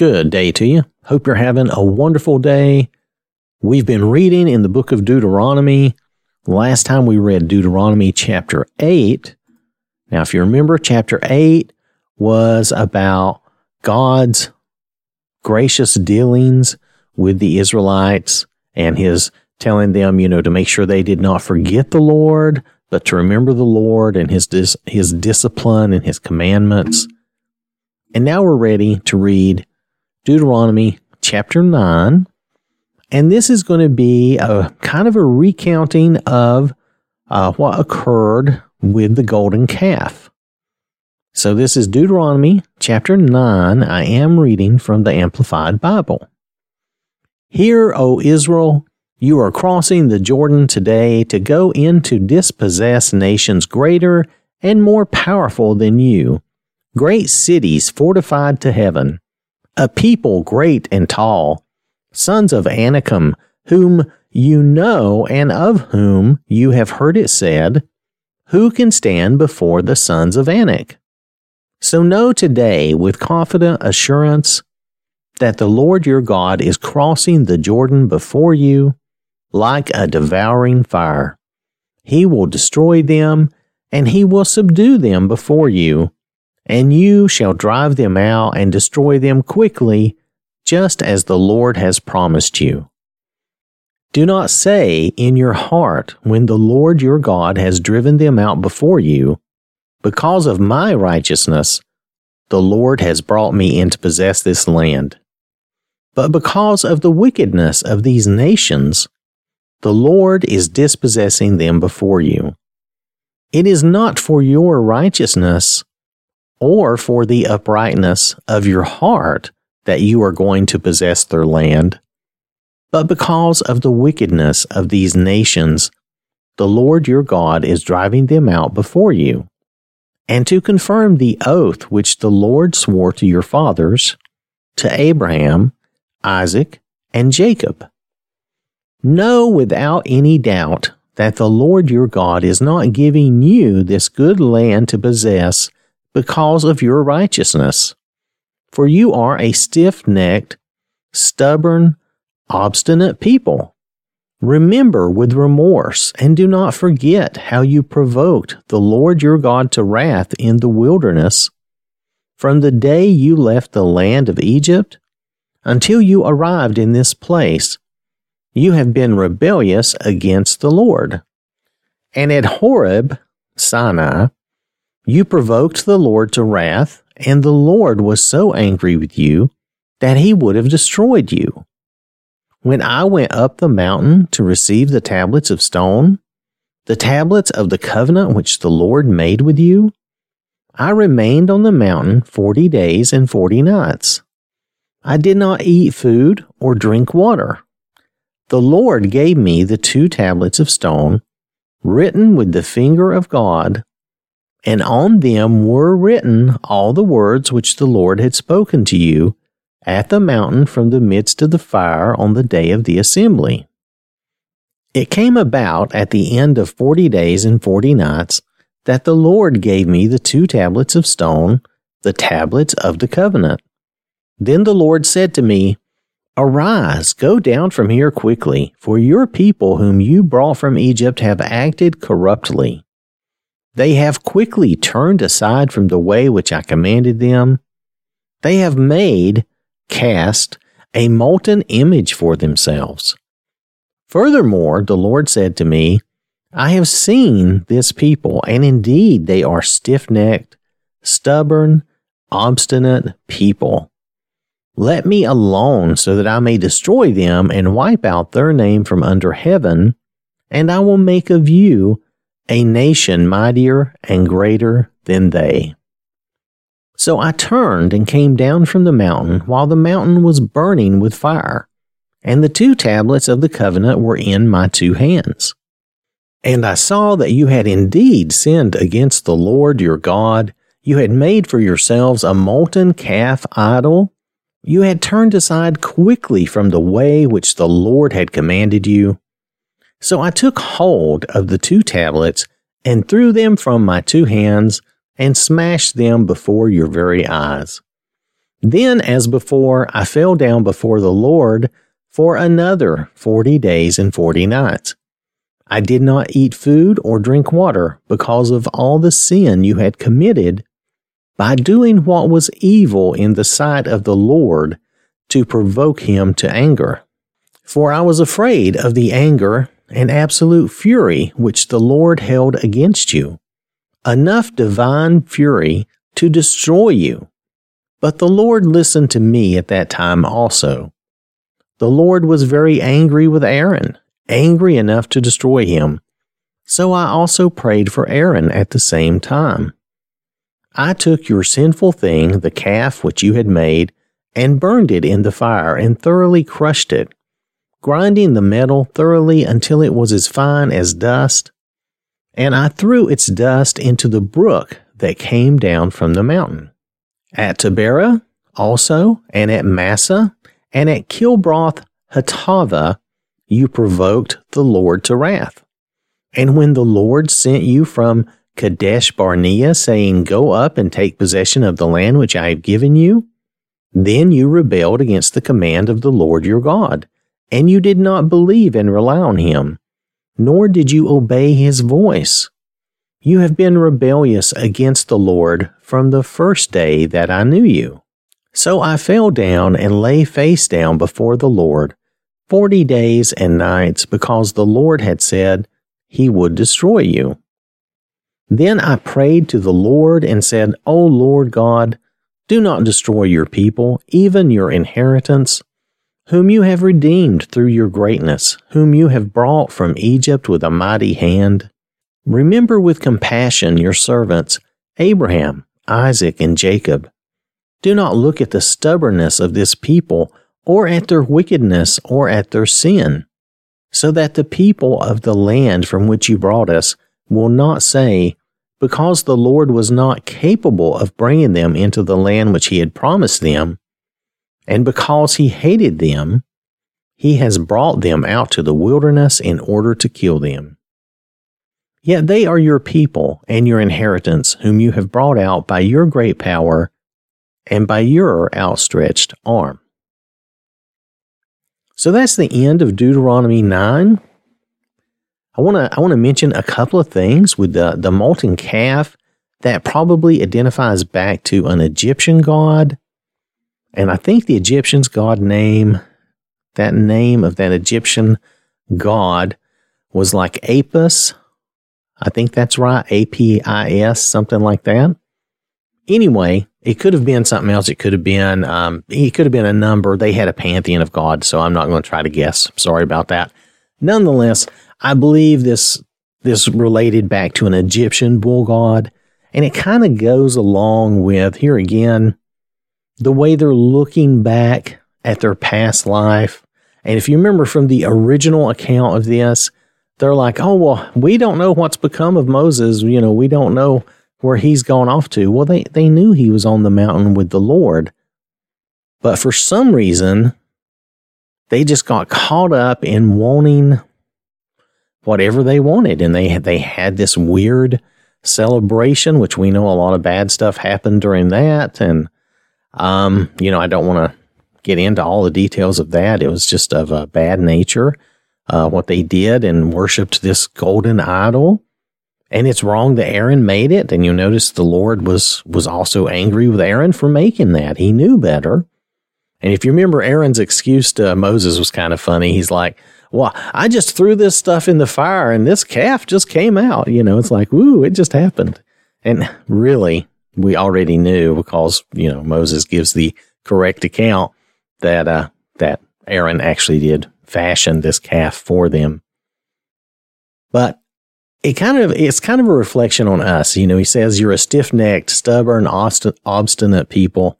Good day to you. Hope you're having a wonderful day. We've been reading in the book of Deuteronomy. Last time we read Deuteronomy chapter 8. Now, if you remember, chapter 8 was about God's gracious dealings with the Israelites and his telling them, you know, to make sure they did not forget the Lord, but to remember the Lord and his dis- his discipline and his commandments. And now we're ready to read Deuteronomy chapter 9. And this is going to be a kind of a recounting of uh, what occurred with the golden calf. So this is Deuteronomy chapter 9. I am reading from the Amplified Bible. Hear, O Israel, you are crossing the Jordan today to go in to dispossess nations greater and more powerful than you, great cities fortified to heaven a people great and tall, sons of Anakim, whom you know and of whom you have heard it said, Who can stand before the sons of Anak? So know today with confident assurance that the Lord your God is crossing the Jordan before you like a devouring fire. He will destroy them, and he will subdue them before you and you shall drive them out and destroy them quickly, just as the Lord has promised you. Do not say in your heart when the Lord your God has driven them out before you, because of my righteousness, the Lord has brought me in to possess this land. But because of the wickedness of these nations, the Lord is dispossessing them before you. It is not for your righteousness or for the uprightness of your heart that you are going to possess their land, but because of the wickedness of these nations, the Lord your God is driving them out before you. And to confirm the oath which the Lord swore to your fathers, to Abraham, Isaac, and Jacob. Know without any doubt that the Lord your God is not giving you this good land to possess because of your righteousness. For you are a stiff necked, stubborn, obstinate people. Remember with remorse and do not forget how you provoked the Lord your God to wrath in the wilderness from the day you left the land of Egypt until you arrived in this place. You have been rebellious against the Lord. And at Horeb, Sinai, you provoked the Lord to wrath, and the Lord was so angry with you that he would have destroyed you. When I went up the mountain to receive the tablets of stone, the tablets of the covenant which the Lord made with you, I remained on the mountain forty days and forty nights. I did not eat food or drink water. The Lord gave me the two tablets of stone, written with the finger of God and on them were written all the words which the Lord had spoken to you at the mountain from the midst of the fire on the day of the assembly. It came about at the end of forty days and forty nights that the Lord gave me the two tablets of stone, the tablets of the covenant. Then the Lord said to me, Arise, go down from here quickly, for your people whom you brought from Egypt have acted corruptly. They have quickly turned aside from the way which I commanded them. They have made, cast, a molten image for themselves. Furthermore, the Lord said to me, I have seen this people, and indeed they are stiff necked, stubborn, obstinate people. Let me alone so that I may destroy them and wipe out their name from under heaven, and I will make of you a nation mightier and greater than they. So I turned and came down from the mountain while the mountain was burning with fire, and the two tablets of the covenant were in my two hands. And I saw that you had indeed sinned against the Lord your God. You had made for yourselves a molten calf idol. You had turned aside quickly from the way which the Lord had commanded you. So I took hold of the two tablets and threw them from my two hands and smashed them before your very eyes. Then, as before, I fell down before the Lord for another forty days and forty nights. I did not eat food or drink water because of all the sin you had committed by doing what was evil in the sight of the Lord to provoke him to anger. For I was afraid of the anger and absolute fury which the Lord held against you, enough divine fury to destroy you. But the Lord listened to me at that time also. The Lord was very angry with Aaron, angry enough to destroy him. So I also prayed for Aaron at the same time. I took your sinful thing, the calf which you had made, and burned it in the fire and thoroughly crushed it, grinding the metal thoroughly until it was as fine as dust. And I threw its dust into the brook that came down from the mountain. At Taberah also, and at Massah, and at Kibroth Hattaavah, you provoked the Lord to wrath. And when the Lord sent you from Kadesh Barnea, saying, Go up and take possession of the land which I have given you, then you rebelled against the command of the Lord your God, and you did not believe and rely on him, nor did you obey his voice. You have been rebellious against the Lord from the first day that I knew you. So I fell down and lay face down before the Lord forty days and nights because the Lord had said he would destroy you. Then I prayed to the Lord and said, O Lord God, do not destroy your people, even your inheritance, whom you have redeemed through your greatness, whom you have brought from Egypt with a mighty hand. Remember with compassion your servants, Abraham, Isaac, and Jacob. Do not look at the stubbornness of this people, or at their wickedness, or at their sin, so that the people of the land from which you brought us will not say, Because the Lord was not capable of bringing them into the land which he had promised them, and because he hated them, he has brought them out to the wilderness in order to kill them. Yet they are your people and your inheritance, whom you have brought out by your great power and by your outstretched arm. So that's the end of Deuteronomy 9. I want to I want to mention a couple of things with the the molten calf that probably identifies back to an Egyptian god. And I think the Egyptians god name that name of that Egyptian god was like Apis I think that's right. APIS, something like that. Anyway, it could have been something else. It could have been, um, it could have been a number. They had a pantheon of gods, so I'm not going to try to guess. Sorry about that. Nonetheless, I believe this, this related back to an Egyptian bull god, and it kind of goes along with, here again, the way they're looking back at their past life. And if you remember from the original account of this, they're like, oh, well, we don't know what's become of Moses. You know, we don't know where he's gone off to. Well, they, they knew he was on the mountain with the Lord. But for some reason, they just got caught up in wanting whatever they wanted. And they, they had this weird celebration, which we know a lot of bad stuff happened during that. And, um, you know, I don't want to get into all the details of that. It was just of a bad nature uh, what they did and worshipped this golden idol. And it's wrong that Aaron made it. And you notice the Lord was, was also angry with Aaron for making that. He knew better. And if you remember, Aaron's excuse to Moses was kind of funny. He's like, well, I just threw this stuff in the fire and this calf just came out. You know, it's like, woo, it just happened. And really, we already knew because, you know, Moses gives the correct account that, uh, that Aaron actually did fashion this calf for them. But it kind of it's kind of a reflection on us. You know, he says you're a stiff-necked, stubborn, obstinate people.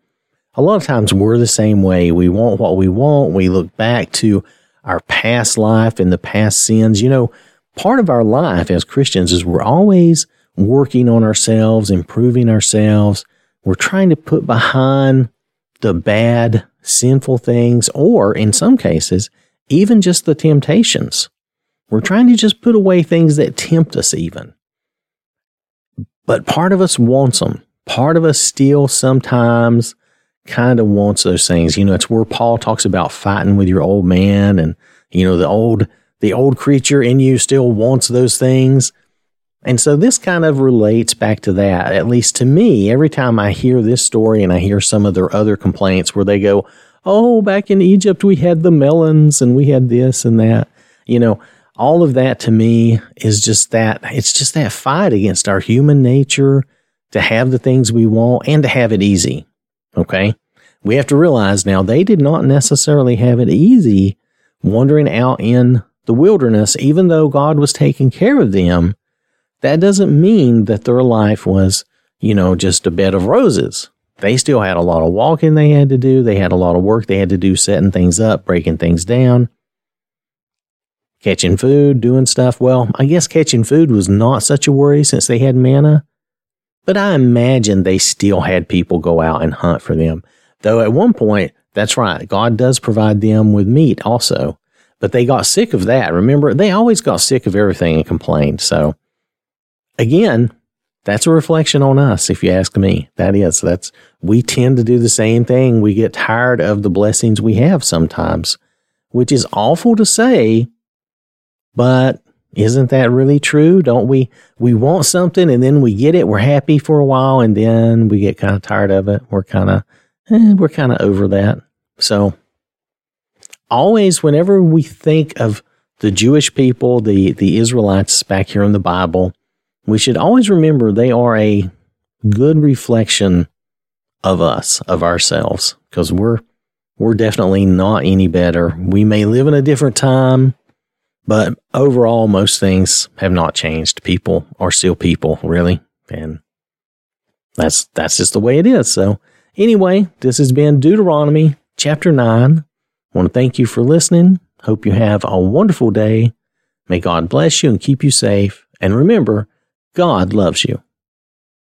A lot of times we're the same way. We want what we want. We look back to our past life and the past sins. You know, part of our life as Christians is we're always working on ourselves, improving ourselves. We're trying to put behind the bad, sinful things, or in some cases, even just the temptations. We're trying to just put away things that tempt us, even. But part of us wants them. Part of us still sometimes kind of wants those things. You know, it's where Paul talks about fighting with your old man and, you know, the old, the old creature in you still wants those things. And so this kind of relates back to that, at least to me. Every time I hear this story and I hear some of their other complaints where they go, Oh, back in Egypt, we had the melons and we had this and that. You know, all of that to me is just that it's just that fight against our human nature to have the things we want and to have it easy. Okay. We have to realize now they did not necessarily have it easy wandering out in the wilderness, even though God was taking care of them. That doesn't mean that their life was, you know, just a bed of roses. They still had a lot of walking they had to do. They had a lot of work they had to do, setting things up, breaking things down, catching food, doing stuff. Well, I guess catching food was not such a worry since they had manna. But I imagine they still had people go out and hunt for them. Though at one point, that's right, God does provide them with meat also. But they got sick of that. Remember, they always got sick of everything and complained. So again, that's a reflection on us, if you ask me. That is, that's, we tend to do the same thing. We get tired of the blessings we have sometimes, which is awful to say, but isn't that really true? Don't we? We want something and then we get it. We're happy for a while and then we get kind of tired of it. We're kind of, eh, we're kind of over that. So always, whenever we think of the Jewish people, the, the Israelites back here in the Bible, we should always remember they are a good reflection of us, of ourselves, because we're, we're definitely not any better. We may live in a different time but overall, most things have not changed. People are still people, really. And that's, that's just the way it is. So anyway, this has been Deuteronomy chapter nine. I want to thank you for listening. Hope you have a wonderful day. May God bless you and keep you safe. And remember, God loves you.